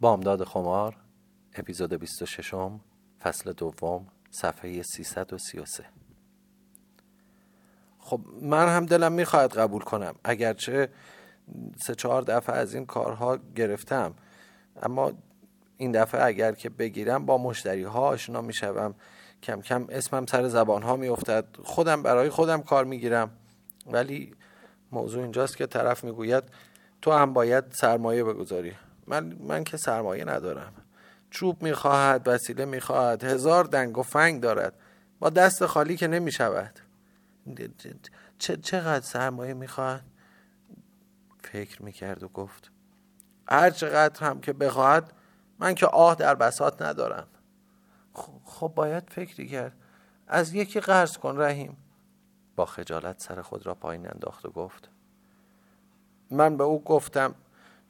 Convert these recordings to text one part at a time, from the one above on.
بامداد خمار اپیزود 26 فصل دوم صفحه 333 خب من هم دلم می‌خواهد قبول کنم. اگرچه سه چهار دفعه از این کارها گرفتم اما این دفعه اگر که بگیرم با مشتری ها آشنا می‌شوم. کم کم اسمم سر زبان ها میافتد. خودم برای خودم کار می‌گیرم. ولی موضوع اینجاست که طرف می‌گوید تو هم باید سرمایه بگذاری. من, من که سرمایه ندارم. چوب می‌خواهد وسیله می‌خواهد هزار دنگ و فنگ دارد. با دست خالی که نمی‌شود. چه چقدر سرمایه می‌خواهد؟ فکر می‌کرد و گفت هر چقدر هم که بخواهد من که آه در بسات ندارم. خب باید فکری کرد. از یکی قرض کن رحیم. با خجالت سر خود را پایین انداخت و گفت من به او گفتم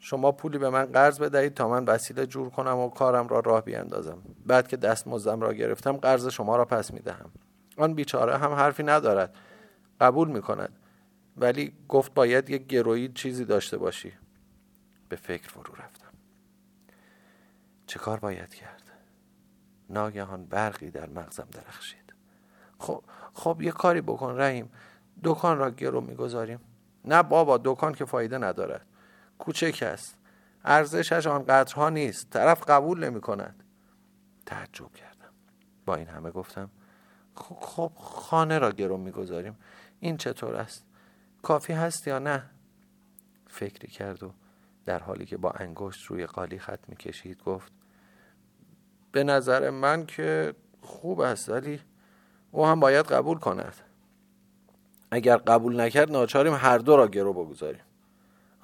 شما پولی به من قرض بدهید تا من وسیله جور کنم و کارم را راه بیاندازم. بعد که دست مزدم را گرفتم قرض شما را پس می‌دهم. آن بیچاره هم حرفی ندارد. قبول می‌کند. ولی گفت باید یک گرویی چیزی داشته باشی. به فکر فرو رفتم. چه کار باید کرد؟ ناگهان برقی در مغزم درخشید. خب خب یه کاری بکن رحیم. دکان را گرو می‌گذاریم. نه بابا دکان که فایده ندارد. کوچک است. ارزشش آنقدرها نیست. طرف قبول نمی کند تعجب کردم. با این همه گفتم خب, خب خانه را گرو می‌گذاریم. این چطور است؟ کافی هست یا نه؟ فکری کرد و در حالی که با انگشت روی قالی خط می‌کشید گفت به نظر من که خوب است ولی او هم باید قبول کند. اگر قبول نکرد ناچاریم هر دو را گرو بگذاریم.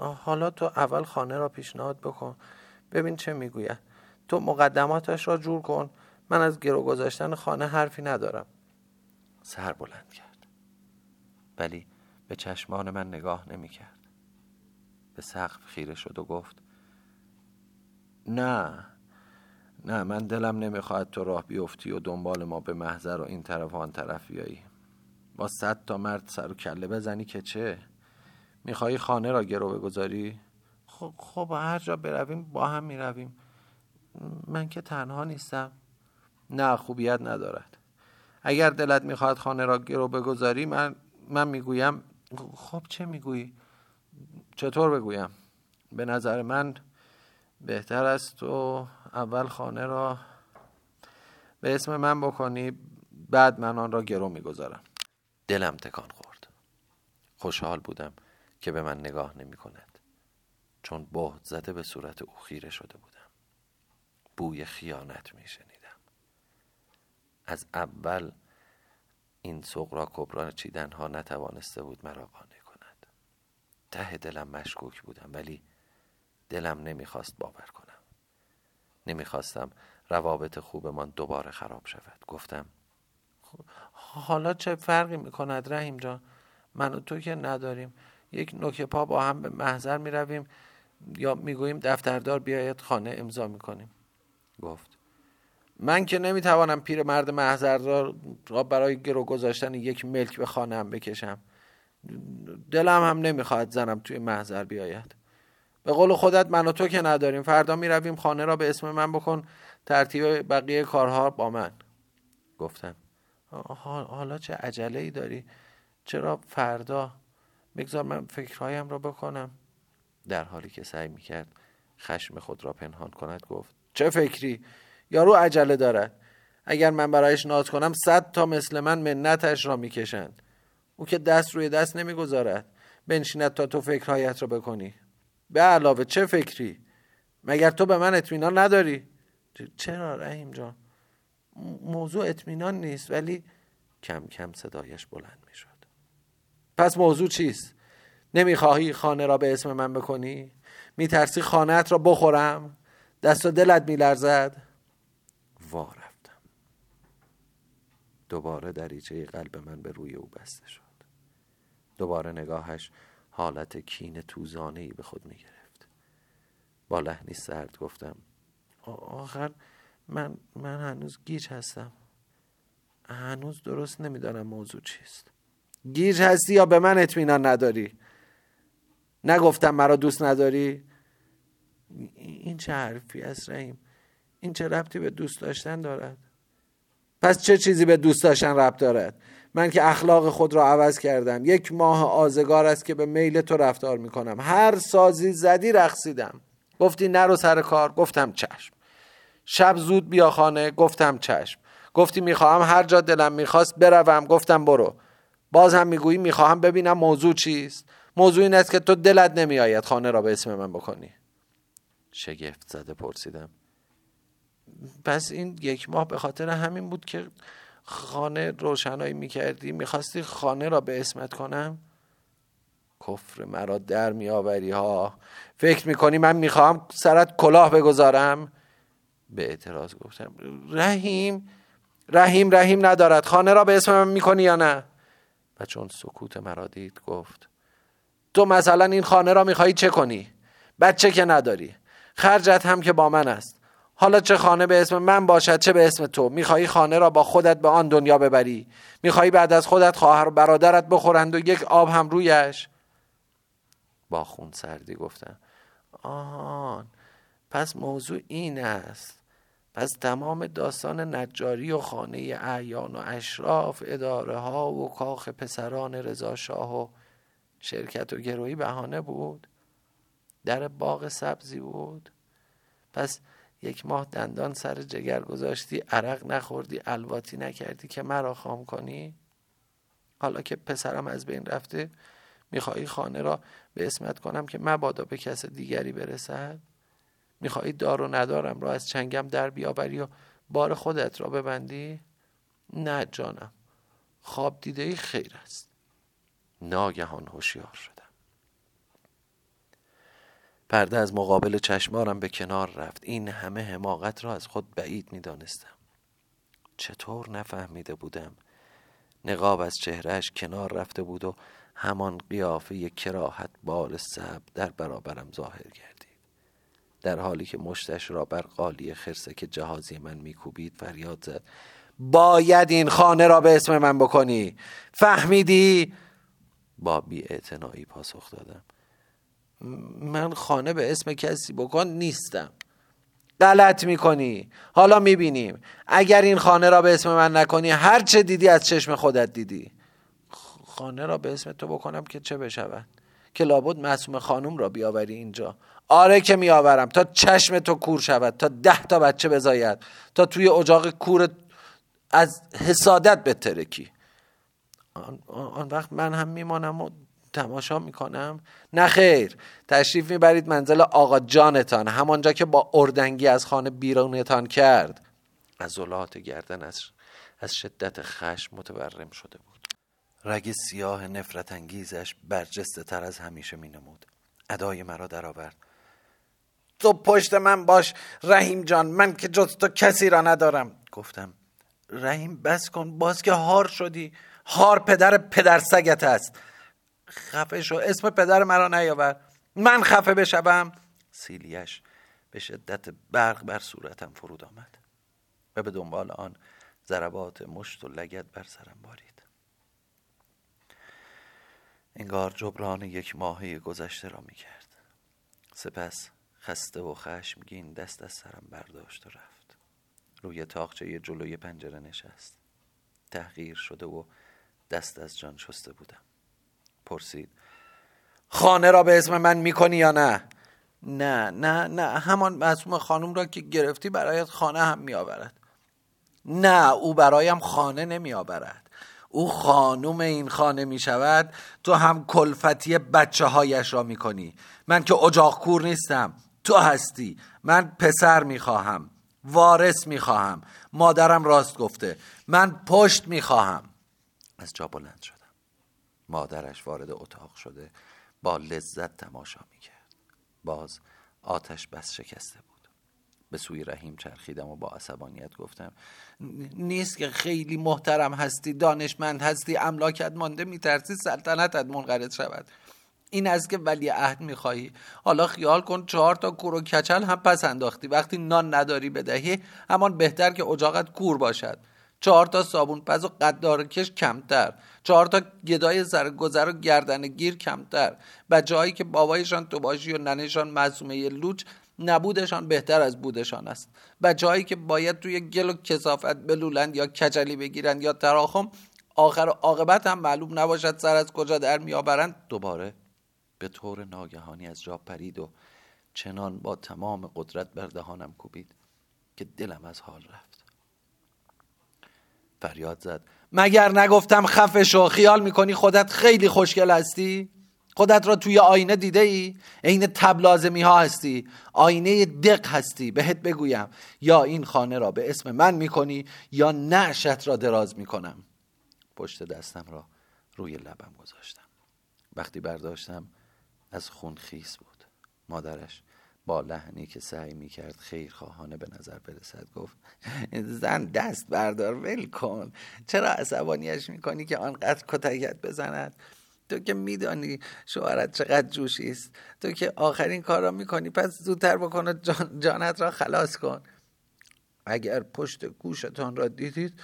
حالا تو اول خانه را پیشنهاد بکن. ببین چه می‌گوید. تو مقدماتش را جور کن. من از گرو گذاشتن خانه حرفی ندارم. سر بلند کرد. ولی به چشمان من نگاه نمی کرد به سقف خیره شد و گفت نه نه من دلم نمی‌خواهد تو راه بیفتی و دنبال ما به محضر و این طرف و آن طرف بیایی. با صد تا مرد سر و کله بزنی که چه؟ میخوایی خانه را گرو بگذاری؟ خب خب هر جا برویم با هم می‌رویم. من که تنها نیستم. نه خوبیت ندارد. اگر دلت می‌خواهد خانه را گرو بگذاری من من می‌گویم. خب چه می‌گویی؟ چطور بگویم؟ به نظر من بهتر است تو اول خانه را به اسم من بکنی بعد من آن را گرو می‌گذارم. دلم تکان خورد. خوشحال بودم. که به من نگاه نمی کند. چون بهت زده به صورت او خیره شده بودم. بوی خیانت می شنیدم. از اول این سقرا کبرا چیدن ها نتوانسته بود مرا قانع کند. ته دلم مشکوک بودم ولی دلم نمی‌خواست باور کنم. نمی‌خواستم روابط خوبمان دوباره خراب شود. گفتم حالا چه فرقی می‌کند رحیم جان؟ من و تو که نداریم. یک نوک پا با هم به محضر می رویم یا می‌گوییم دفتردار بیاید خانه امضا می‌کنیم. گفت. من که نمی‌توانم پیر مرد محضردار را برای گرو گذاشتن یک ملک به خانه هم بکشم. دلم هم نمی‌خواهد زنم توی محضر بیاید. به قول خودت من و تو که نداریم. فردا می رویم خانه را به اسم من بکن. ترتیب بقیه کارها با من. گفتم. حالا چه عجله ای داری؟ چرا فردا بگذار من فکرهایم را بکنم. در حالی که سعی می‌کرد خشم خود را پنهان کند گفت چه فکری؟ یارو عجله دارد. اگر من برایش ناز کنم صد تا مثل من منتش را می‌کشند. او که دست روی دست نمی‌گذارد. بنشیند تا تو فکرهایت را بکنی. به علاوه چه فکری؟ مگر تو به من اطمینان نداری؟ چرا رحیم جان؟ موضوع اطمینان نیست ولی کم کم صدایش بلند می‌شد. پس موضوع چیست؟ نمی‌خواهی خانه را به اسم من بکنی؟ میترسی خانهت را بخورم؟ دست و دلت میلرزد؟ وا رفتم. دوباره دریچه قلب من به روی او بسته شد. دوباره نگاهش حالت کین توزانه ای به خود می گرفت با لحنی سرد گفتم آخر من من هنوز گیج هستم. هنوز درست نمی‌دانم موضوع چیست. گیج هستی یا به من اطمینان نداری؟ نگفتم مرا دوست نداری؟ این چه حرفی است رحیم؟ این چه ربطی به دوست داشتن دارد؟ پس چه چیزی به دوست داشتن ربط دارد؟ من که اخلاق خود را عوض کردم. یک ماه آزگار است که به میل تو رفتار می‌کنم. هر سازی زدی رقصیدم. گفتی نرو سر کار. گفتم چشم. شب زود بیا خانه. گفتم چشم. گفتی می‌خواهم هر جا دلم می‌خواست بروم. گفتم برو. باز هم می‌گویی می‌خواهم ببینم موضوع چیست. موضوع این است که تو دلت نمیآید خانه را به اسم من بکنی. شگفت زده پرسیدم. پس این یک ماه به خاطر همین بود که خانه روشنایی می‌کردی. می‌خواستی خانه را به اسمت کنم؟ کفر مرا در میآوری ها. فکر می‌کنی من می‌خواهم سرت کلاه بگذارم؟ به اعتراض گفتم رحیم رحیم رحیم ندارد. خانه را به اسم من می‌کنی یا نه؟ و چون سکوت مرا دید گفت تو مثلا این خانه را میخوایی چه کنی؟ بچه که نداری. خرجت هم که با من است. حالا چه خانه به اسم من باشد چه به اسم تو؟ می‌خواهی خانه را با خودت به آن دنیا ببری؟ می‌خواهی بعد از خودت خواهر و برادرت بخورند و یک آب هم رویش؟ با خون سردی گفتم آهان پس موضوع این است. پس تمام داستان نجاری و خانه اعیان و اشراف اداره ها و کاخ پسران رضا شاه و شرکت و گروهی بهانه بود. در باغ سبزی بود. پس یک ماه دندان سر جگر گذاشتی عرق نخوردی الواتی نکردی که مرا خام کنی؟ حالا که پسرم از بین رفته می‌خواهی خانه را به اسمت کنم که مبادا به کس دیگری برسد؟ می‌خواهی دار و ندارم را از چنگم در بیاوری و بار خودت را ببندی؟ نه جانم. خواب دیده ای خیر است. ناگهان هوشیار شدم. پرده از مقابل چشمارم به کنار رفت. این همه حماقت را از خود بعید می دانستم چطور نفهمیده بودم؟ نقاب از چهرهش کنار رفته بود و همان قیافه کراهت بال سب در برابرم ظاهر گردید. در حالی که مشتش را بر قالی خرسک جهازی من میکوبید فریاد زد. باید این خانه را به اسم من بکنی. فهمیدی؟ با بی پاسخ دادم. من خانه به اسم کسی بکن نیستم. غلط می‌کنی. حالا می‌بینیم. اگر این خانه را به اسم من نکنی هر چه دیدی از چشم خودت دیدی. خانه را به اسم تو بکنم که چه بشود؟ که لابد معصوم خانوم را بیاوری اینجا. آره که میآورم. تا چشم تو کور شود تا ده تا بچه بزاید تا توی اجاق کور از حسادت بترکی. آن, آن وقت من هم میمانم و تماشا می‌کنم. نه خیر. تشریف می‌برید منزل آقا جانتان همانجا که با اردنگی از خانه بیرونتان کرد. عضلات گردن از, از شدت خشم متورم شده بود. رگ سیاه نفرت انگیزش برجسته تر از همیشه می نمود ادای مرا درآورد. تو پشت من باش رحیم جان من که جز تو کسی را ندارم. گفتم رحیم بس کن باز که هار شدی هار پدر پدر سگت است. خفه شو اسم پدر مرا نیاور. من خفه بشوم. سیلیش به شدت برق بر صورتم فرود آمد و به دنبال آن ضربات مشت و لگت بر سرم بارید. انگار جبران یک ماهه گذشته را می کرد سپس خسته و خشمگین دست از سرم برداشت و رفت. روی تاقچه جلوی پنجره نشست. تحقیر شده و دست از جان شسته بودم. پرسید خانه را به اسم من می‌کنی یا نه؟ نه نه نه. همان معصوم خانم را که گرفتی برایت خانه هم میآورد. نه او برایم خانه نمیآورد. او خانوم این خانه می شود تو هم کلفتی بچه هایش را می کنی من که اجاق کور نیستم. تو هستی. من پسر می خواهم وارث می خواهم مادرم راست گفته. من پشت می خواهم از جا بلند شد مادرش وارد اتاق شده. با لذت تماشا می‌کرد. باز آتش بس شکسته بود. به سوی رحیم چرخیدم و با عصبانیت گفتم نیست که خیلی محترم هستی دانشمند هستی املاکت مانده میترسی سلطنتت منقرض شود. این از که ولی عهد می‌خواهی. حالا خیال کن چهار تا کور و کچل هم پس انداختی. وقتی نان نداری بدهی همان بهتر که اجاقت کور باشد. چهار تا صابون پز و قدار کش کمتر. چهار تا گدای سرگذر و گردن گیر کمتر. و جایی که بابایشان تو باشی و ننشان معصومه لوچ نبودشان بهتر از بودشان است. بچههایی که باید توی گل و کسافت بلولند یا کچلی بگیرند یا تراخم آخر عاقبت هم معلوم نباشد سر از کجا در میآورند دوباره به طور ناگهانی از جا پرید و چنان با تمام قدرت بر دهانم کوبید که دلم از حال رفت. فریاد زد مگر نگفتم خفه شو خیال می‌کنی خودت خیلی خوشگل هستی؟ خودت را توی آینه دیده ای؟ عین تبلازمی ها هستی. آینه دق هستی بهت بگویم. یا این خانه را به اسم من می‌کنی یا نعشت را دراز می‌کنم. پشت دستم را روی لبم گذاشتم. وقتی برداشتم از خون خیس بود. مادرش با لحنی که سعی می کرد خیرخواهانه به نظر برسد گفت زن دست بردار ول کن. چرا عصبانیش می‌کنی که آنقدر کتکت بزند؟ تو که میدانی شوهرت چقدر جوشی است. تو که آخرین کار را می‌کنی پس زودتر بکن و جان جانت را خلاص کن. اگر پشت گوشتان را دیدید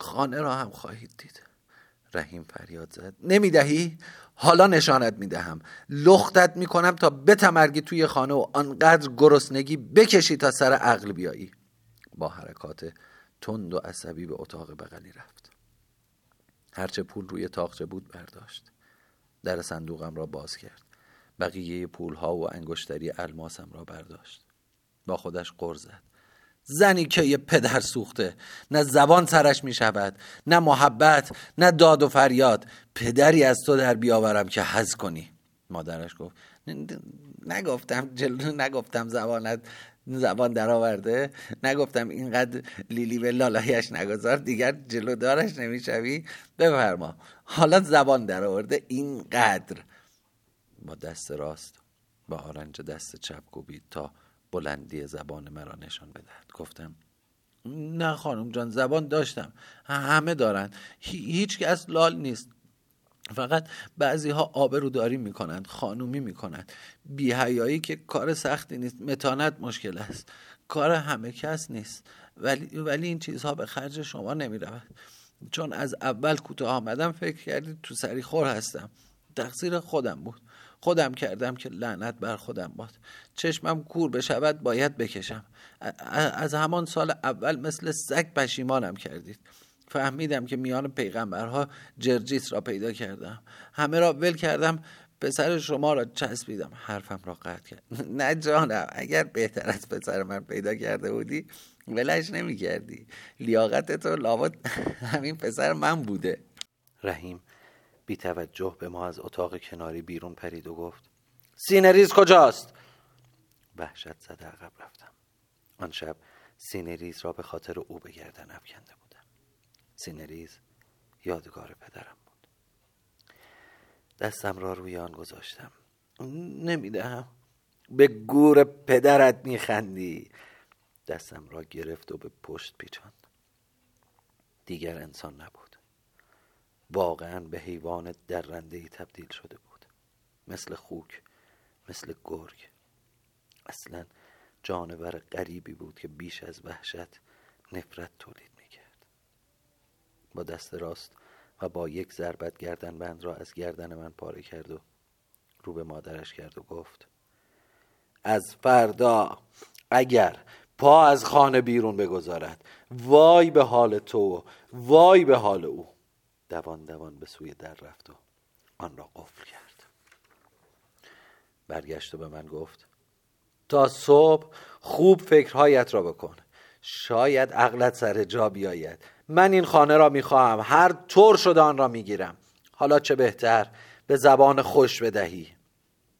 خانه را هم خواهید دید. رحیم فریاد زد. نمی‌دهی؟ حالا نشانت می‌دهم. لختت می‌کنم تا بتمرگی توی خانه و آنقدر گرسنگی بکشی تا سر عقل بیایی. با حرکات تند و عصبی به اتاق بغلی رفت. هرچه پول روی تاقچه بود برداشت. در صندوقم را باز کرد. بقیه پولها و انگشتری الماسم را برداشت. با خودش قر زد. زنی که یه پدر سوخته. نه زبان سرش می شود نه محبت نه داد و فریاد. پدری از تو در بیاورم که حز کنی. مادرش گفت نگفتم جلو نگفتم زبانت زبان درآورده. نگفتم اینقدر لیلی به لالایش نگذار دیگر جلو دارش نمی‌شوی. بفرما. حالا زبان درآورده اینقدر. با دست راست با آرنج دست چپ کوبید تا بلندی زبان مرا نشان بدهد. گفتم نه خانم جان زبان داشتم. همه دارن. هیچ کس لال نیست. فقط بعضی ها آبروداری می‌کنند خانومی می‌کنند. بیهیایی که کار سختی نیست. متانت مشکل است. کار همه کس نیست. ولی, ولی این چیزها به خرج شما نمی رود چون از اول کوتاه آمدم فکر کردید تو سری خور هستم. تقصیر خودم بود. خودم کردم که لعنت بر خودم باد. چشمم کور بشود باید بکشم. از همان سال اول مثل سگ پشیمانم کردید. فهمیدم که میان پیغمبرها جرجیس را پیدا کردم. همه را ول کردم پسر شما را چسبیدم. حرفم را قطع کرد. نه جانم اگر بهتر از پسر من پیدا کرده بودی ولش نمی کردی لیاقت تو لابد همین پسر من بوده. رحیم بی توجه به ما از اتاق کناری بیرون پرید و گفت سینه‌ریز کجاست؟ وحشت زده عقب رفتم. آن شب سینه‌ریز را به خاطر او به گردن افکنده بودم. سینه‌ریز یادگار پدرم بود. دستم را روی آن گذاشتم. نمی‌دهم. به گور پدرت میخندی. دستم را گرفت و به پشت پیچاند. دیگر انسان نبود. واقعا به حیوان درنده ای تبدیل شده بود. مثل خوک مثل گرگ. اصلا جانور غریبی بود که بیش از وحشت نفرت تولید می‌کرد. با دست راست و با یک ضربت گردن بند را از گردن من پاره کرد و رو به مادرش کرد و گفت از فردا اگر پا از خانه بیرون بگذارد وای به حال تو وای به حال او. دوان دوان به سوی در رفت و آن را قفل کرد. برگشت و به من گفت تا صبح خوب فکرهایت را بکن. شاید عقلت سر جا بیاید. من این خانه را می‌خواهم. هر طور شده آن را می‌گیرم. حالا چه بهتر به زبان خوش بدهی.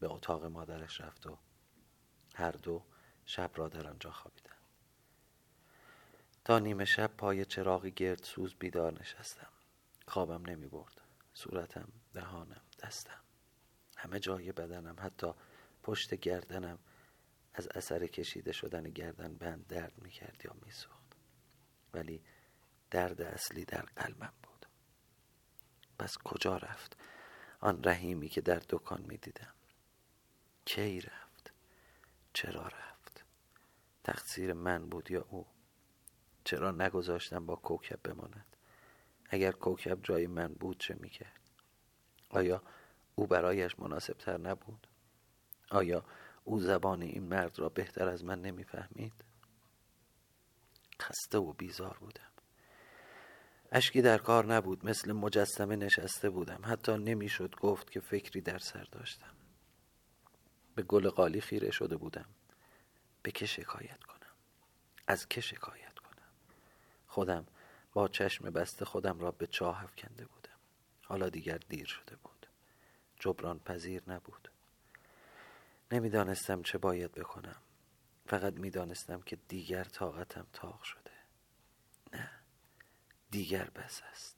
به اتاق مادرش رفت و هر دو شب را در آنجا خوابیدن تا نیمه شب پای چراغی گردسوز بیدار نشستم. خوابم نمی برد صورتم دهانم دستم. همه جای بدنم حتی پشت گردنم از اثر کشیده شدن گردن بند درد می کرد یا می سخت. ولی درد اصلی در قلبم بود. پس کجا رفت؟ آن رحیمی که در دکان می دیدم کی رفت؟ چرا رفت؟ تقصیر من بود یا او؟ چرا نگذاشتم با کوکب بماند؟ اگر کوکب جای من بود چه می‌کرد؟ آیا او برایش مناسب تر نبود؟ آیا او زبان این مرد را بهتر از من نمی‌فهمید؟ خسته و بیزار بودم. اشکی در کار نبود مثل مجسمه نشسته بودم. حتی نمی‌شد گفت که فکری در سر داشتم. به گل قالی خیره شده بودم. به که شکایت کنم؟ از که شکایت کنم؟ خودم با چشم بسته خودم را به چاه افکنده بودم. حالا دیگر دیر شده بود. جبران پذیر نبود. نمی‌دانستم چه باید بکنم. فقط می‌دانستم که دیگر طاقتم تاق شده. نه دیگر بس است.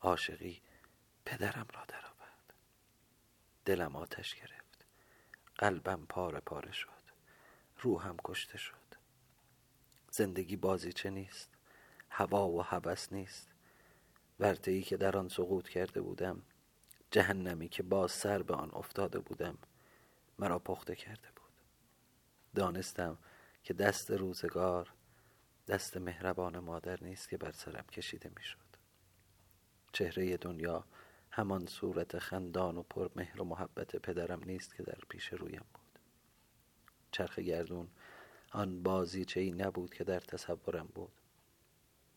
عاشقی پدرم را درآورد. دلم آتش گرفت. قلبم پاره پاره شد. روحم کشته شد. زندگی بازیچه نیست؟ هوا و هوس نیست. ورته ای که در آن سقوط کرده بودم جهنمی که باز سر به آن افتاده بودم مرا پخته کرده بود. دانستم که دست روزگار دست مهربان مادر نیست که بر سرم کشیده می‌شد. چهره دنیا همان صورت خندان و پر مهر و محبت پدرم نیست که در پیش رویم بود. چرخ گردون آن بازیچه ای نبود که در تصورم بود.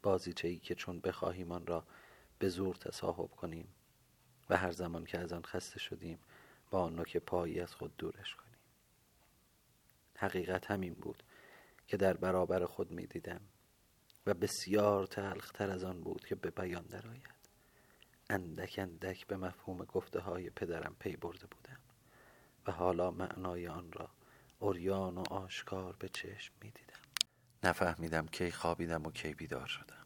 بازیچه ای که چون بخواهیم آن را به زور تصاحب کنیم و هر زمان که از آن خسته شدیم با نوک پایی از خود دورش کنیم. حقیقت همین بود که در برابر خود می دیدم و بسیار تلختر از آن بود که به بیان درآید. اندک اندک به مفهوم گفته های پدرم پی برده بودم و حالا معنای آن را اوریان و آشکار به چشم می دیدم نفهمیدم کی خوابیدم و کی بیدار شدم.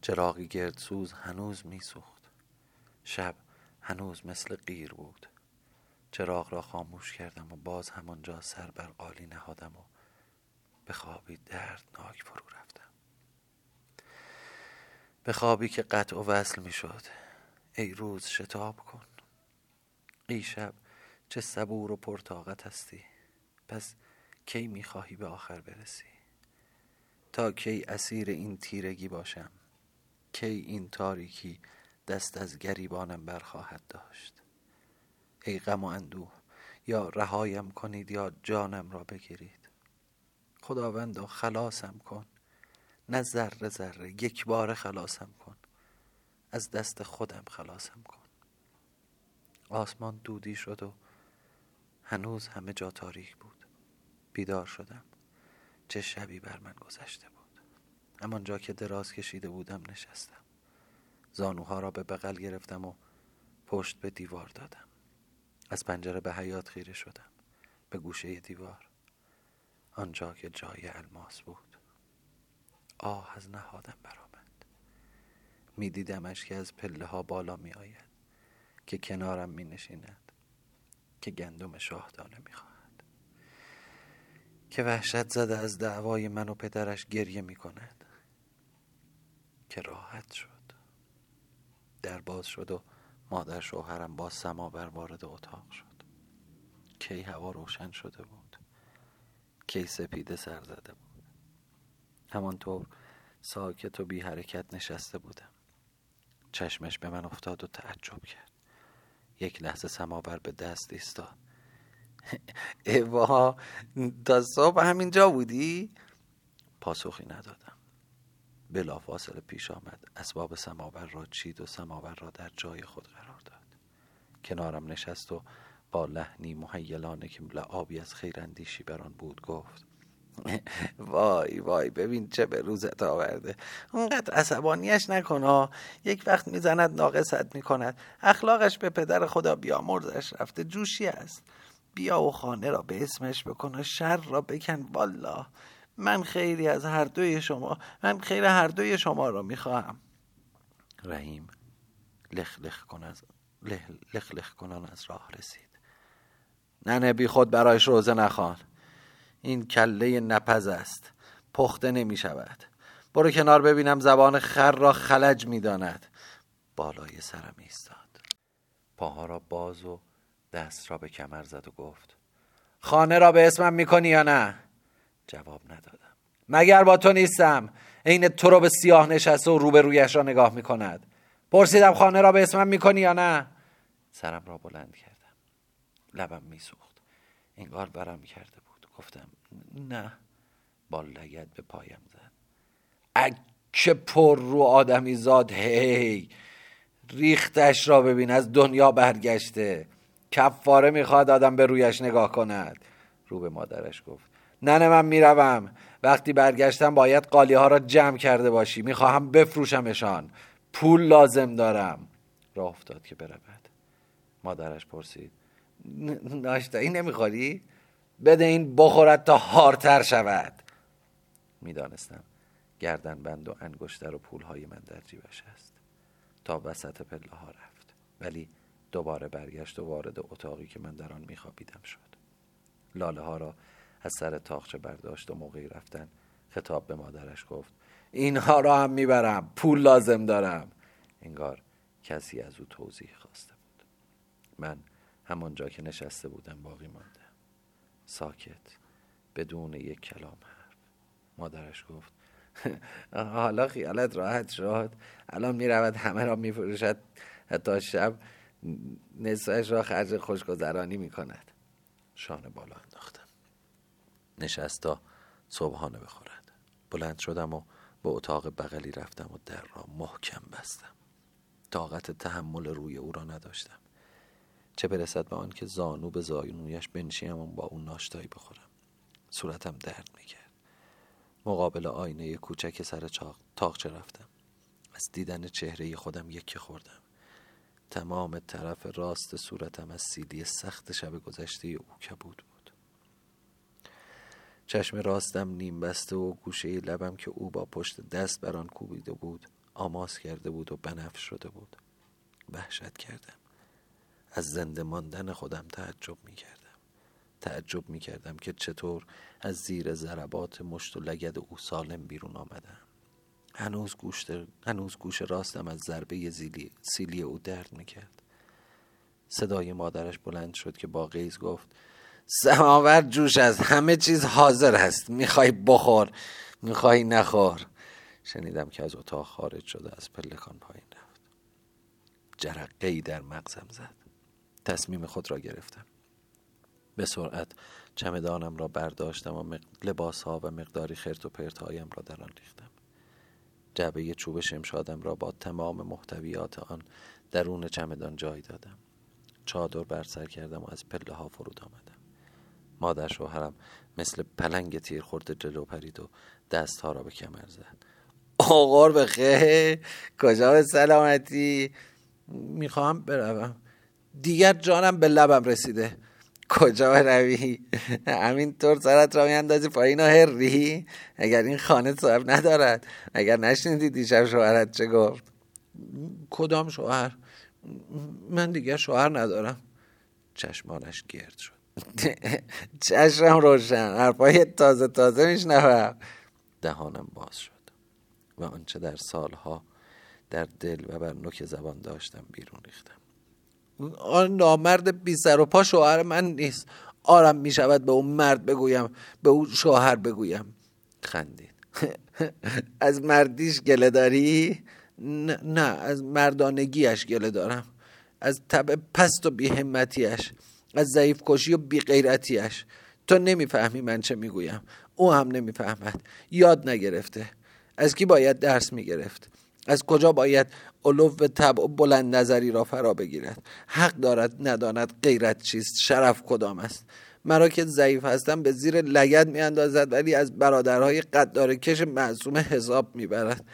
چراغی گردسوز هنوز میسوخت. شب هنوز مثل قیر بود. چراغ را خاموش کردم و باز همانجا سر بر قالی نهادم و به خوابی دردناک فرو رفتم. به خوابی که قطع و وصل می شد ای روز شتاب کن. ای شب چه صبور و پرتاقت هستی. پس کی می خواهی به آخر برسی؟ تا کی اسیر این تیرگی باشم کی این تاریکی دست از گریبانم برخواهد داشت. ای غم و اندوه یا رهایم کنید یا جانم را بگیرید. خداوندا خلاصم کن نه ذره ذره یک بار خلاصم کن. از دست خودم خلاصم کن. آسمان دودی شد و هنوز همه جا تاریک بود. بیدار شدم. چه شبی بر من گذشته بود. همانجا که دراز کشیده بودم نشستم. زانوها را به بغل گرفتم و پشت به دیوار دادم. از پنجره به حیات خیره شدم. به گوشه دیوار. آنجا که جای الماس بود. آه از نهادم برآمد. میدیدمش که از پله ها بالا می آید که کنارم می نشیند که گندم شاهدانه می خواهد که وحشت زده از دعوای من و پدرش گریه می کند. که راحت شد. در باز شد و مادر شوهرم با سماور وارد اتاق شد. کی هوا روشن شده بود. کی سپیده سر زده بود. همانطور ساکت و بی حرکت نشسته بودم. چشمش به من افتاد و تعجب کرد. یک لحظه سماور به دست ایستاد. ایوا تا صبح همینجا بودی؟ پاسخی ندادم. بلافاصله پیش آمد. اسباب سماور را چید و سماور را در جای خود قرار داد. کنارم نشست و با لحنی محیلانه که لعابی از خیراندیشی بر آن بود گفت وای وای ببین چه به روزت آورده. اونقدر عصبانیش نکن یک وقت می‌زند ناقصت می‌کند. اخلاقش به پدر خدا بیامرزش رفته جوشی است. بیا و خانه را به اسمش بکن و شر را بکن. والا من خیلی از هر دوی شما من خیر هر دوی شما را می‌خواهم. رحیم لخ لخ کن از لخ لخ کنان از راه رسید. نه بی خود برایش روزه نخوان. این کله نپز است. پخته نمی شود برو کنار ببینم زبان خر را خلج می داند بالای سرم ایستاد. پاها را باز و دست را به کمر زد و گفت خانه را به اسمم می‌کنی یا نه؟ جواب ندادم. مگر با تو نیستم. عین تو رو به سیاه نشسته و روبرویش را نگاه می‌کند. پرسیدم خانه را به اسمم می‌کنی یا نه؟ سرم را بلند کردم. لبم میسوخت. انگار برم کرده بود. گفتم نه. با لگت به پایم زد. اکه پر رو آدمی زاد هی. ریختش را ببین از دنیا برگشته. کفاره می‌خواد آدم به رویش نگاه کند. رو به مادرش گفت ننه من می‌روم. وقتی برگشتم باید قالی ها را جمع کرده باشی. می‌خواهم بفروشمشان. پول لازم دارم. راه افتاد که برود. مادرش پرسید ناشتایی نمی‌خوری؟ بده این بخورد تا هارتر شود. می‌دانستم گردن بند و انگشتر و پولهای من در جیبش است. تا وسط پله ها رفت. ولی دوباره برگشت و وارد اتاقی که من در آن میخوابیدم شد. لاله ها را از سر تاخچه برداشت و موقعی رفتن. خطاب به مادرش گفت اینها را هم می‌برم پول لازم دارم. انگار کسی از او توضیح خواسته بود. من همانجا که نشسته بودم باقی مانده. ساکت بدون یک کلام حرف. مادرش گفت حالا خیالت راحت شد. الان می‌رود همه را میفروشد تا شب. نصفش را خرج خوشگذرانی می‌کند. شانه بالا انداختم. نشست تا صبحانه بخورد. بلند شدم و به اتاق بغلی رفتم و در را محکم بستم. طاقت تحمل روی او را نداشتم. چه برسد به آنکه زانو به زانویش بنشیم و با اون ناشتایی بخورم. صورتم درد می‌کرد. مقابل آینه کوچک سر تاقچه رفتم. از دیدن چهره خودم یکی خوردم. تمام طرف راست صورتم از سیلی سخت شب گذشته او کبود بود. چشم راستم نیم بسته و گوشه لبم که او با پشت دست بر آن کوبیده بود آماس کرده بود و بنفش شده بود. وحشت کردم. از زنده ماندن خودم تعجب می کردم تعجب می کردم که چطور از زیر ضربات مشت و لگد او سالم بیرون آمدم. هنوز گوش, هنوز گوش راستم از ضربه زیلی... سیلی او درد می کرد صدای مادرش بلند شد که با قیز گفت سماور جوش از همه چیز حاضر است می‌خوای بخور می‌خوای نخور. شنیدم که از اتاق خارج شده از پلکان پایین رفت. جرقه ای در مغزم زد. تصمیم خود را گرفتم. به سرعت چمدانم را برداشتم و لباس ها و مقداری خرت و پرت هایم را در آن ریختم. جعبه چوب شمشادم را با تمام محتویات آن درون چمدان جای دادم. چادر بر سر کردم و از پله ها فرود آمدم. مادر شوهرم مثل پلنگ تیر خورده جلو پرید و دستها را به کمر زد. آقار به خیر کجا به سلامتی؟ می‌خواهم بروم. دیگر جانم به لبم رسیده. کجا بروی؟ طور سرت را میاندازی پایین و هری. اگر این خانه صاحب ندارد اگر نشنیدی دیشب شوهرت چه گفت؟ کدام شوهر؟ من دیگر شوهر ندارم. چشمانش گرد شد. چشم روشن حرفای تازه تازه میشنوم. دهانم باز شد و آنچه در سالها در دل و بر نوک زبان داشتم بیرون ریختم. آن نامرد بی سر و پا شوهر من نیست. آرم می شود به اون مرد بگویم به اون شوهر بگویم. خندید. از مردیش گله داری؟ نه, از مردانگیش گله دارم. از طبع پست و بیهمتیش از ضعیف کشی و بیغیرتیش. تو نمی‌فهمی من چه می‌گویم. او هم نمی‌فهمد. یاد نگرفته. از کی باید درس می‌گرفت؟ از کجا باید علو طبع و بلند نظری را فرا بگیرد؟ حق دارد نداند غیرت چیست؟ شرف کدام است؟ مرا که ضعیف هستم به زیر لگد میاندازد ولی از برادرهای قدار کش معصوم حساب می‌برد.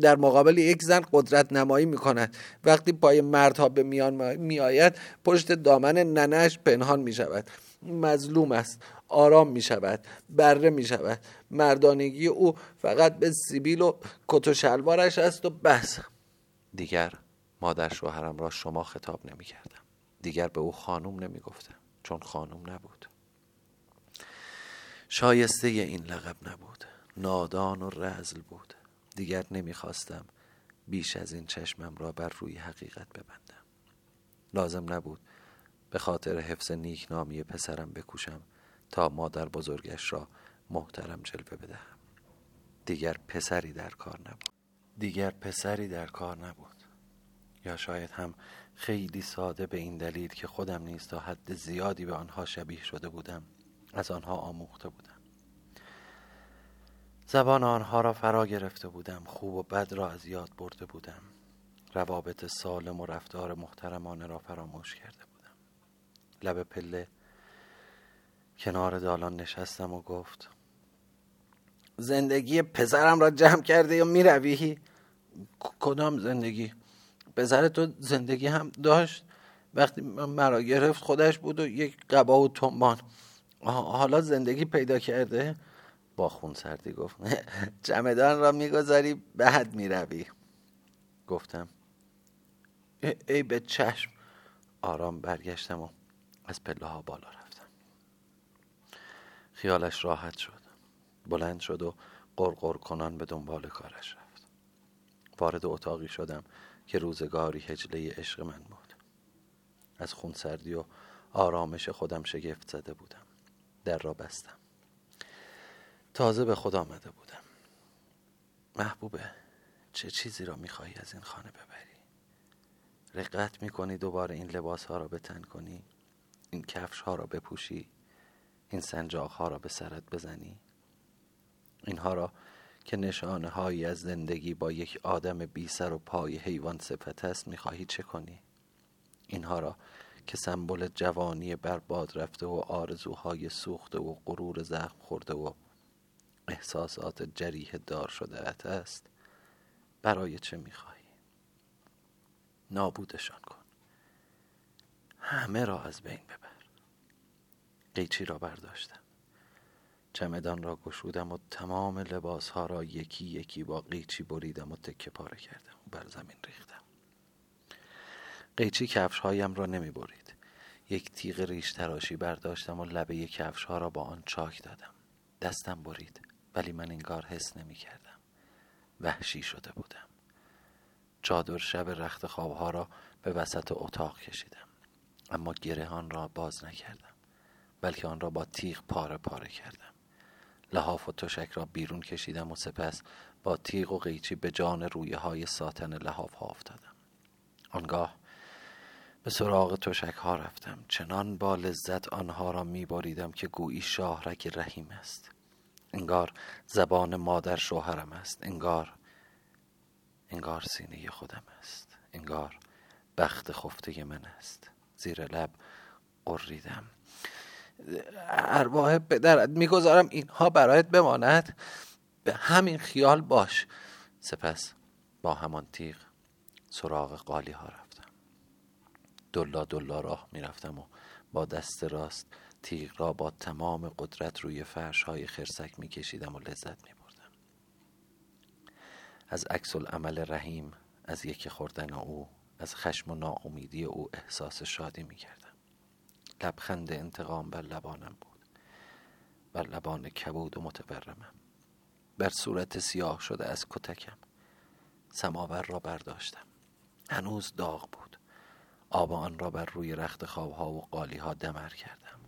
در مقابل یک زن قدرت نمایی می کند وقتی پای مردها به میان می آید پشت دامن ننش پنهان می شود مظلوم است. آرام می شود بره می شود. مردانگی او فقط به سیبیل و کت و شلوارش است و بس. دیگر مادر شوهرم را شما خطاب نمی کردم. دیگر به او خانوم نمی گفتم چون خانوم نبود. شایسته این لقب نبود نادان و رزل بود. دیگر نمی‌خواستم بیش از این چشمم را بر روی حقیقت ببندم. لازم نبود به خاطر حفظ نیکنامی پسرم بکوشم. تا مادر بزرگش را محترم جلوه بدهم. دیگر پسری در کار نبود. دیگر پسری در کار نبود. یا شاید هم خیلی ساده به این دلیل که خودم نیز تا حد زیادی به آنها شبیه شده بودم از آنها آموخته بودم. زبان آنها را فرا گرفته بودم خوب و بد را از یاد برده بودم. روابط سالم و رفتار محترمانه را فراموش کرده بودم. لب پله کنار دالان نشستم و گفت زندگی پسرم را جمع کرده یا می‌روی؟ کدام زندگی؟ پسر تو زندگی هم داشت وقتی مرا گرفت خودش بود و یک قبا و تنبان. حالا زندگی پیدا کرده؟ با خون سردی گفت چمدان را می‌گذاری بعد می‌روی. گفتم ای به چشم. آرام برگشتم و از پله ها بالا رفتم. خیالش راحت شد. بلند شد و قرقر کنان به دنبال کارش رفت. وارد اتاقی شدم که روزگاری هجله عشق من بود. از خونسردی و آرامش خودم شگفت زده بودم. در را بستم. تازه به خود آمده بودم. محبوبه چه چیزی را می‌خواهی از این خانه ببری؟ رقت می‌کنی دوباره این لباس ها را بتن کنی؟ این کفش ها را بپوشی؟ این سنجاق ها را به سرت بزنی؟ اینها را که نشانه هایی از زندگی با یک آدم بی سر و پای حیوان صفت است می‌خواهی چه کنی؟ اینها را که سمبل جوانی برباد رفته و آرزوهای سوخته و غرور زخم خورده و احساسات جریح دار شده است برای چه می‌خواهی؟ نابودشان کن. همه را از بین ببر. قیچی را برداشتم. چمدان را گشودم و تمام لباس ها را یکی یکی با قیچی بریدم و تکه پاره کردم و بر زمین ریختم. قیچی کفش هایم را نمی برید. یک تیغ ریش تراشی برداشتم و لبه کفش ها را با آن چاک دادم. دستم برید ولی من انگار حس نمی کردم. وحشی شده بودم. چادر شب رخت خوابها را به وسط اتاق کشیدم. اما گرهان را باز نکردم. بلکه آن را با تیغ پاره پاره کردم. لحاف و تشک را بیرون کشیدم و سپس با تیغ و قیچی به جان رویه های ساتن لحاف ها افتادم. آنگاه به سراغ تشک ها رفتم. چنان با لذت آنها را می باریدم که گویی شاهرک رحیم است. انگار زبان مادر شوهرم است. انگار انگار سینه خودم است. انگار بخت خفته من است. زیر لب قریدم ارواح پدرت می‌گذارم اینها برایت بماند. به همین خیال باش. سپس با همان تیغ سراغ قالی ها رفتم. دلا دلا راه می‌رفتم و با دست راست تیغ را با تمام قدرت روی فرش های خرسک میکشیدم و لذت میبردم. از عکس عمل رحیم از یکی خوردن او از خشم و ناامیدی او احساس شادی می‌کردم. لبخند انتقام بر لبانم بود. بر لبان کبود و متورمم. بر صورت سیاه شده از کتکم. سماور را برداشتم. هنوز داغ بود. آب آن را بر روی رخت خوابها و قالیها دمر کردم.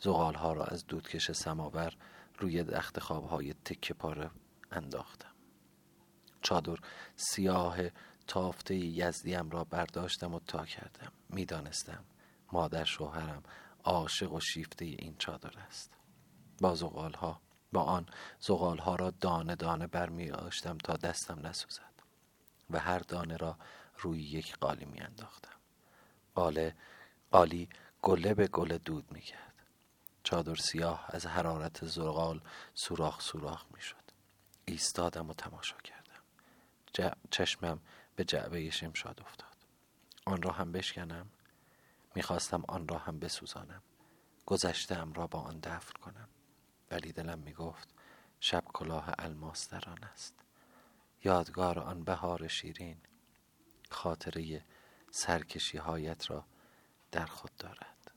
زغالها را از دودکش سماور روی رخت خوابهای تکه پاره انداختم. چادر سیاه تافته یزدیم را برداشتم و تا کردم. می‌دانستم مادر شوهرم عاشق و شیفته این چادر است. با زغال ها با آن زغال ها را دانه دانه برمی آشتم تا دستم نسوزد و هر دانه را روی یک قالی می انداختم قاله قالی گله به گله دود می کرد چادر سیاه از حرارت زغال سوراخ سوراخ می شد ایستادم و تماشا کردم. چشمم به جعبه شمشاد افتاد. آن را هم بشکنم؟ می‌خواستم آن را هم بسوزانم. گذشتم را با آن دفن کنم. ولی دلم می‌گفت شب کلاه الماس در آن است. یادگار آن بهار شیرین خاطره سرکشی هایت را در خود دارد.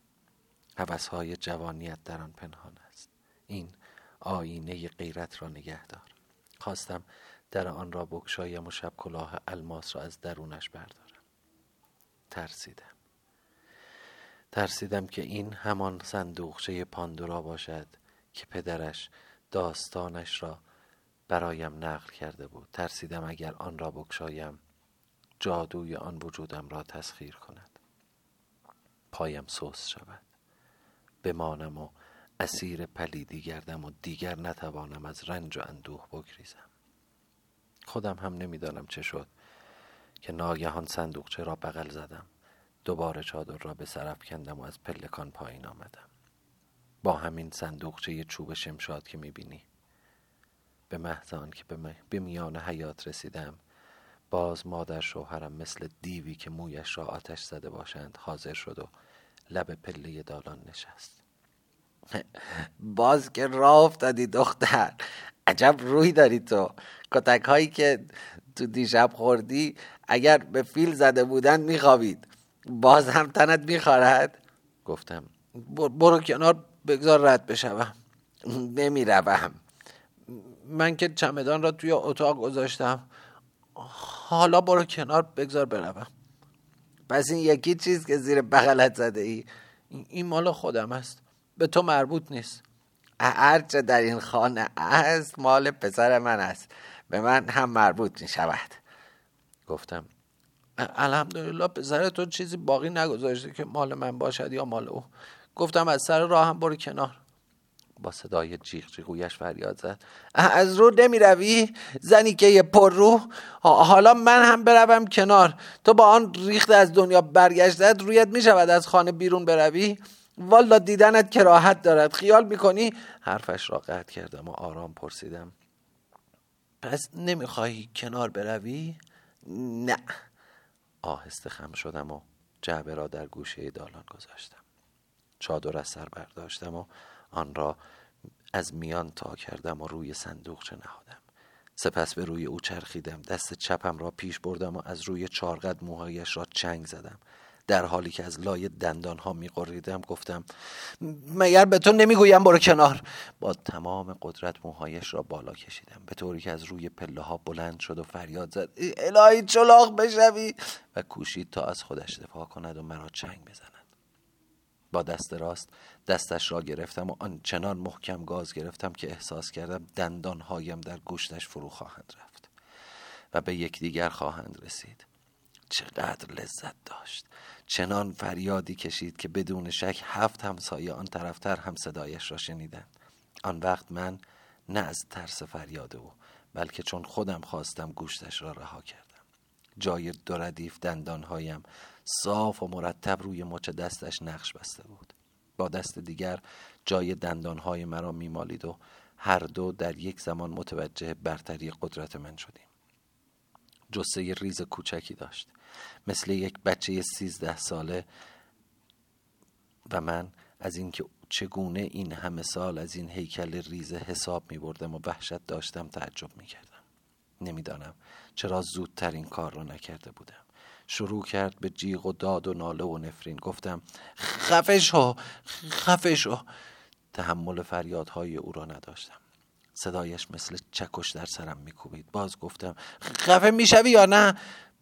حوث های جوانیت در آن پنهان است. این آینه غیرت را نگه دار. خواستم در آن را بکشایم و شب کلاه الماس را از درونش بردارم. ترسیدم. ترسیدم که این همان صندوقچه پاندورا باشد که پدرش داستانش را برایم نقل کرده بود. ترسیدم اگر آن را بکشایم جادوی آن وجودم را تسخیر کند. پایم سوس شود. بمانم و اسیر پلیدی گردم و دیگر نتوانم از رنج و اندوه بگریزم. خودم هم نمی‌دانم چه شد که ناگهان صندوقچه را بغل زدم. دوباره چادر را به سرف کندم و از پلکان پایین آمدم. با همین صندوقچه چوب شمشاد که می‌بینی. به محض که به میان حیات رسیدم باز مادر شوهرم مثل دیوی که مویش را آتش زده باشند حاضر شد و لب پله دالان نشست. باز که راه افتادی دختر عجب روی داری تو. کتک هایی که تو دیشب خوردی اگر به فیل زده بودن میخوابید. باز هم تنت میخوارد گفتم. برو کنار بگذار رد بشوم. نمی‌روم. من که چمدان را توی اتاق گذاشتم. حالا برو کنار بگذار بروم. پس این یکی چیز که زیر بغلت زده ای این مال خودم است. به تو مربوط نیست. هرچه در این خانه است مال پسر من است. به من هم مربوط می شود گفتم. الحمدلله پسر تو چیزی باقی نگذاشته که مال من باشد یا مال او. گفتم از سر راه هم برو کنار. با صدای جیغ جیغویش فریاد زد. از رو نمی روی زنی که یه پر رو؟ حالا من هم بروم کنار. تو با آن ریخت از دنیا برگشتت رویت می شود از خانه بیرون بروی؟ والا دیدنت کراهت دارد. خیال می‌کنی؟ حرفش را قطع کردم و آرام پرسیدم. پس نمی‌خواهی کنار بروی؟ نه. آهسته خم شدم و جعبه را در گوشه دالان گذاشتم. چادر از سر برداشتم و آن را از میان تا کردم و روی صندوقچه نهادم سپس به روی او چرخیدم. دست چپم را پیش بردم و از روی چارقد موهایش را چنگ زدم. در حالی که از لای دندان ها میقریدم گفتم مگر به تو نمی‌گویم برو کنار؟ با تمام قدرت موهایش را بالا کشیدم به طوری که از روی پله ها بلند شد و فریاد زد الهی چلاق بشوی! و کوشید تا از خودش دفاع کند و مرا چنگ بزند. با دست راست دستش را گرفتم و آنچنان محکم گاز گرفتم که احساس کردم دندانهایم در گوشتش فرو خواهند رفت و به یکدیگر خواهند رسید. چقدر لذت داشت. چنان فریادی کشید که بدون شک هفت همسایه آن طرفتر هم صدایش را شنیدند. آن وقت من نه از ترس فریاد او بلکه چون خودم خواستم گوشتش را رها کردم. جای دو ردیف دندانهایم صاف و مرتب روی مچ دستش نقش بسته بود. با دست دیگر جای دندانهای مرا میمالید و هر دو در یک زمان متوجه برتری قدرت من شدیم. جسه ریز کوچکی داشت. مثل یک بچه سیزده ساله. و من از اینکه چگونه این همه سال از این هیکل ریزه حساب می بردم و وحشت داشتم تعجب می کردم. نمی‌دانم چرا زودتر این کار را نکرده بودم. شروع کرد به جیغ و داد و ناله و نفرین. گفتم خفه شو خفه شو تحمل فریادهای او را نداشتم. صدایش مثل چکش در سرم میکوبید. باز گفتم خفه می‌شوی یا نه؟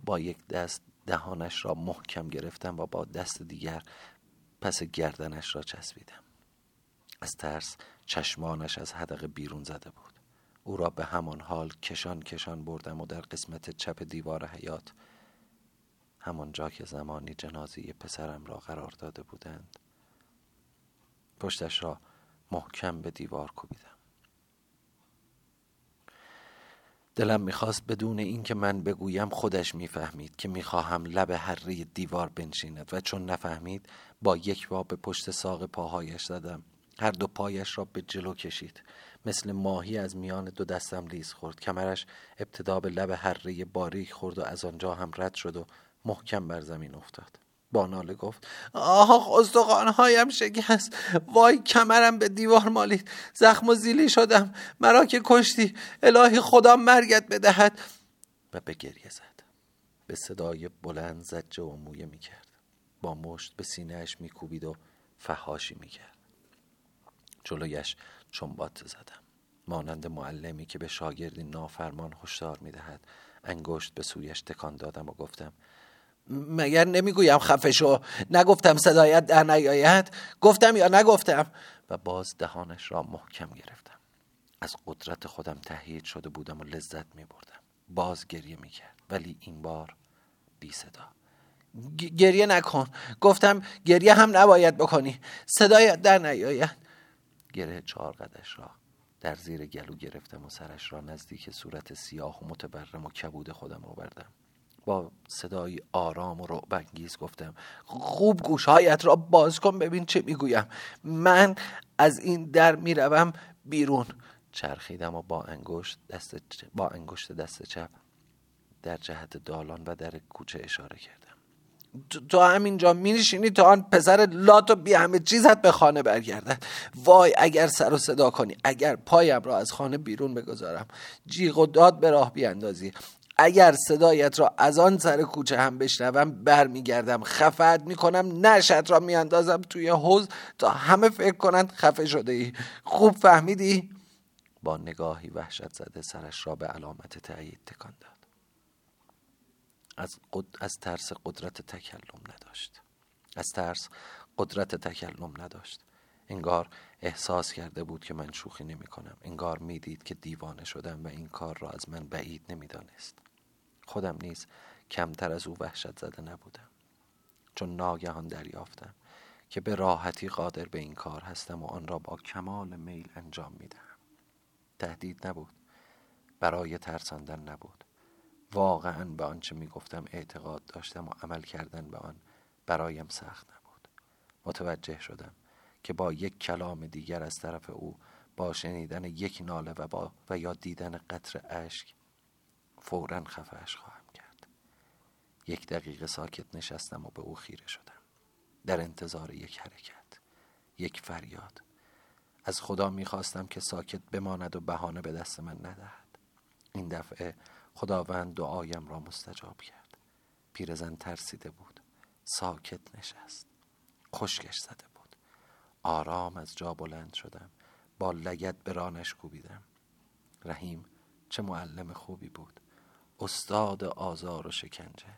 با یک دست دهانش را محکم گرفتم و با دست دیگر پس گردنش را چسبیدم. از ترس چشمانش از حدقه بیرون زده بود. او را به همان حال کشان کشان بردم و در قسمت چپ دیوار حیات همانجا که زمانی جنازه پسرم را قرار داده بودند پشتش را محکم به دیوار کوبیدم. دلم می‌خواست بدون اینکه من بگویم خودش می‌فهمید که می‌خواهم لب هره دیوار بنشیند و چون نفهمید با یک بار به پشت ساق پاهایش زدم. هر دو پایش را به جلو کشید. مثل ماهی از میان دو دستم لیز خورد. کمرش ابتدا به لب هره باریک خورد و از آنجا هم رد شد و محکم بر زمین افتاد. با ناله گفت. آه استخوانهایم شکست. وای کمرم به دیوار مالید. زخم و زیلی شدم. مرا که کشتی. الهی خدا مرگت بدهد. و به گریه زد. به صدای بلند زجه و مویه می‌کرد. با مشت به سینهش میکوبید و فهاشی می‌کرد. جلویش چنبات زدم. مانند معلمی که به شاگردی نافرمان هشدار می‌دهد انگشت به سویش تکان دادم و گفتم مگر نمی‌گویم خفه شو نگفتم صدایت در نیاید. گفتم یا نگفتم؟ و باز دهانش را محکم گرفتم. از قدرت خودم تهیید شده بودم و لذت می بردم باز گریه می کرد ولی این بار بی صدا. گریه نکن. گفتم گریه هم نباید بکنی. صدای در نیاید. گره چهار قدش را در زیر گلو گرفتم و سرش را نزدیک صورت سیاه و متبرم و کبود خودم آوردم. با صدای آرام و رعبانگیز گفتم خوب گوشهایت را باز کن ببین چه می‌گویم. من از این در می‌روم بیرون. چرخیدم و با انگشت دست با انگشت دست چپ در جهت دالان و در کوچه اشاره کردم. تو همینجا می نشینی تا آن پسر لات و بی همه چیزت به خانه برگردد. وای اگر سر و صدا کنی اگر پایم را از خانه بیرون بگذارم. جیغ و داد به راه بیاندازی اگر صدایت را از آن سر کوچه هم بشنوم برمیگردم. خفت می‌کنم نشت را میاندازم توی حوز تا همه فکر کنند خفه شده ای خوب فهمیدی؟ با نگاهی وحشت زده سرش را به علامت تأیید تکان داد. از, قد... از ترس قدرت تکلم نداشت. از ترس قدرت تکلم نداشت. انگار احساس کرده بود که من شوخی نمی کنم انگار می‌دید که دیوانه شدم و این کار را از من بعید نمی‌دانست. خودم نیز کمتر از او وحشت زده نبودم. چون ناگهان دریافتم که به راحتی قادر به این کار هستم و آن را با کمال میل انجام می‌دهم. تهدید نبود. برای ترساندن نبود. واقعا به آنچه می‌گفتم اعتقاد داشتم و عمل کردن به آن برایم سخت نبود. متوجه شدم که با یک کلام دیگر از طرف او با شنیدن یک ناله و, با و یا دیدن قطر اشک فورا خفهش خواهم کرد. یک دقیقه ساکت نشستم و به او خیره شدم. در انتظار یک حرکت یک فریاد. از خدا می‌خواستم که ساکت بماند و بهانه به دست من ندهد. این دفعه خداوند دعایم را مستجاب کرد. پیرزن ترسیده بود. ساکت نشست. خشکش زده بود. آرام از جا بلند شدم. با لگت به رانش کوبیدم. رحیم چه معلم خوبی بود. استاد آزار و شکنجه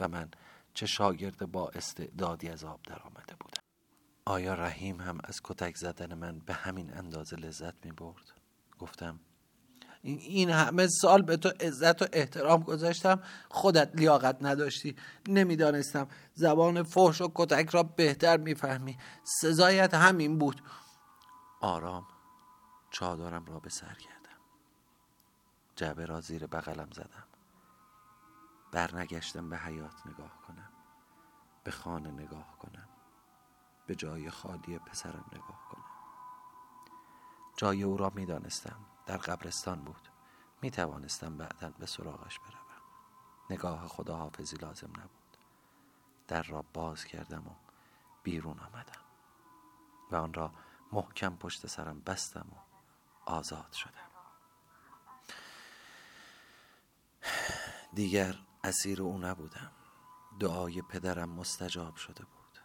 و من چه شاگرد با استعدادی از آب در آمده بودم. آیا رحیم هم از کتک زدن من به همین اندازه لذت می برد؟ گفتم این همه سال به تو عزت و احترام گذاشتم خودت لیاقت نداشتی. نمی‌دانستم زبان فحش و کتک را بهتر می‌فهمی. سزایت همین بود. آرام چادرم را به سر کردم جعبه را زیر بغلم زدم. برنگشتم به حیات نگاه کنم. به خانه نگاه کنم. به جای خالی پسرم نگاه کنم. جای او را می‌دانستم. در قبرستان بود. می توانستم بعدا به سراغش بروم. نگاه خداحافظی لازم نبود. در را باز کردم و بیرون آمدم. و آن را محکم پشت سرم بستم و آزاد شدم. دیگر اسیر او نبودم. دعای پدرم مستجاب شده بود.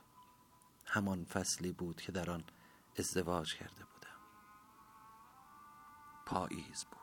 همان فصلی بود که در آن ازدواج کرده بودم. پاییز بود.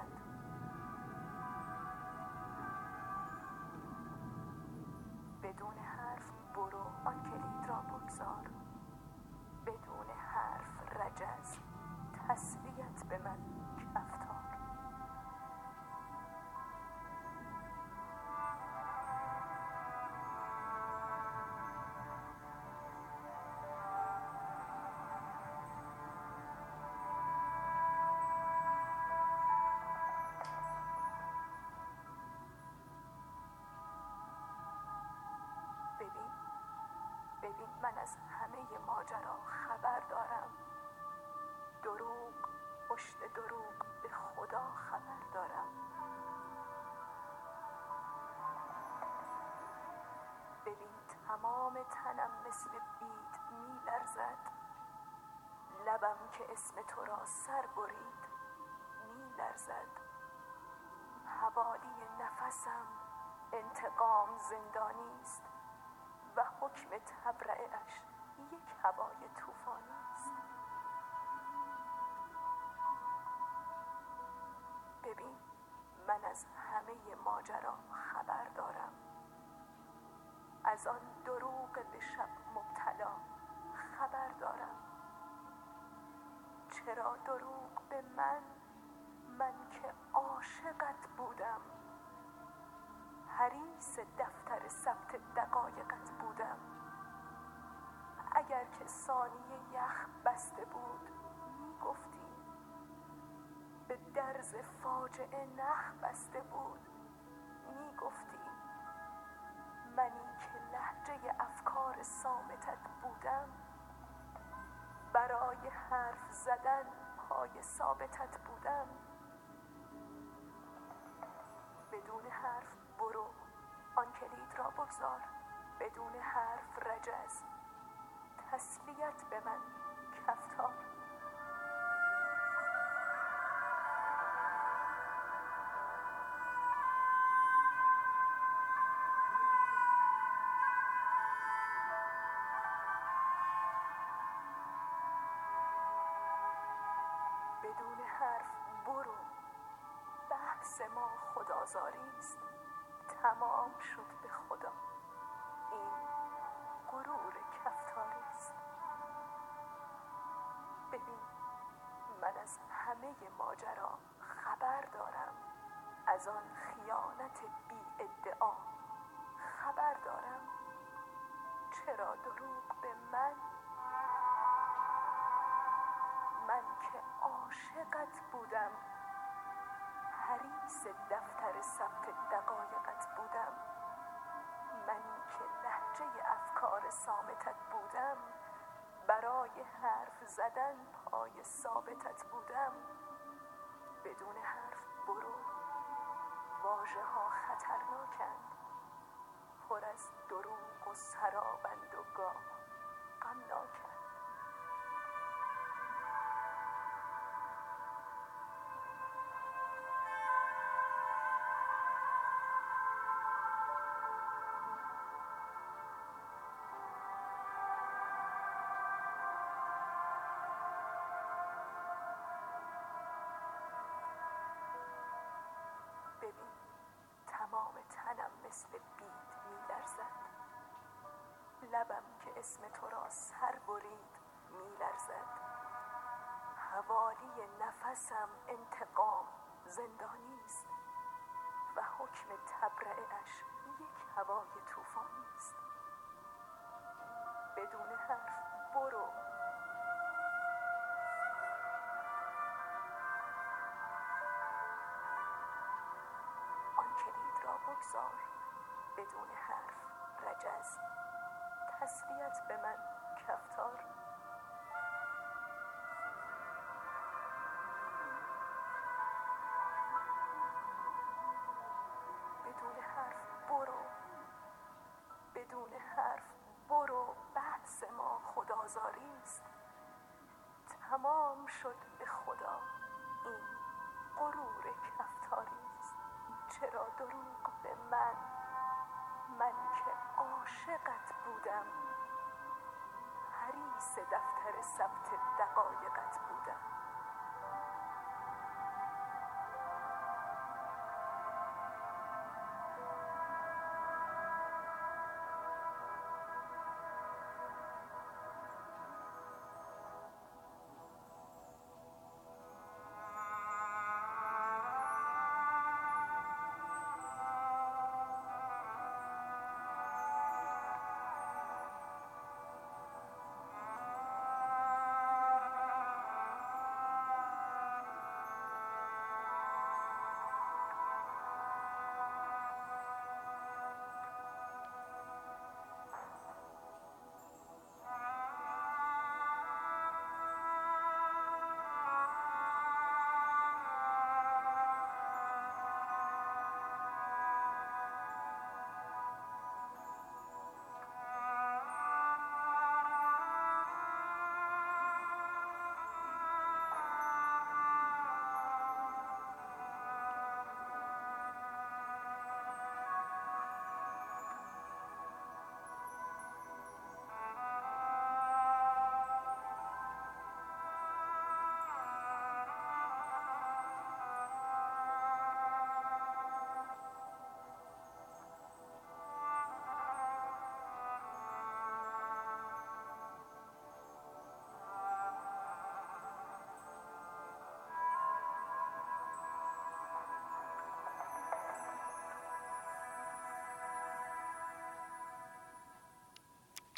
من از همه ماجرا خبر دارم. دروغ پشت دروغ به خدا خبر دارم. ببین تمام تنم مثل بید می لرزد لبم که اسم تو را سر برید می لرزد حوالی نفسم انتقام زندانی است. و حکم تبرعش یک هوای طوفانی است. ببین من از همه ماجرا خبر دارم. از آن دروغ به شب مبتلا خبر دارم. چرا دروغ به من؟ من که عاشقت بودم. حریص دفتر ثبت دقایقت بودم اگر که ثانیه یخ بسته بود می گفتی به درز فاجعه نخ بسته بود. می گفتی منی که لحجه افکار سامتت بودم. برای حرف زدن پای ثابتت بودم. بدون حرف برو. آن کلید را بگذار. بدون حرف رجز. تسلیت به من کفتار. بدون حرف برو. بحث ما خدازاری است. تمام شد به خدا. این غرور کفتاری است. ببین من از همه ماجرا خبر دارم. از آن خیانت بی ادعا خبر دارم. چرا دروغ به من؟ من که عاشقت بودم. حریص دفتر ثبت دقایقت بودم. منی که لحجه افکار سامتت بودم. برای حرف زدن پای ثابتت بودم. بدون حرف برو. واژه ها خطرناکند. پر از دروغ و سرابند و گاه. غمناکند. مثل بید می لرزد لبم که اسم تو را سر برید می لرزد حوالی نفسم انتقام زندانی است و حکم تبرعش یک هوای طوفانی است. بدون حرف برو. آن کلید را بگذار. بدون حرف رجز تسلیت به من کفتار. بدون حرف برو. بدون حرف برو. بحث ما خدازاری است. تمام شد به خدا. این غرور کفتاری است. چرا دروغ به من من که عاشقت بودم. حریص دفتر ثبت دقایقت بودم.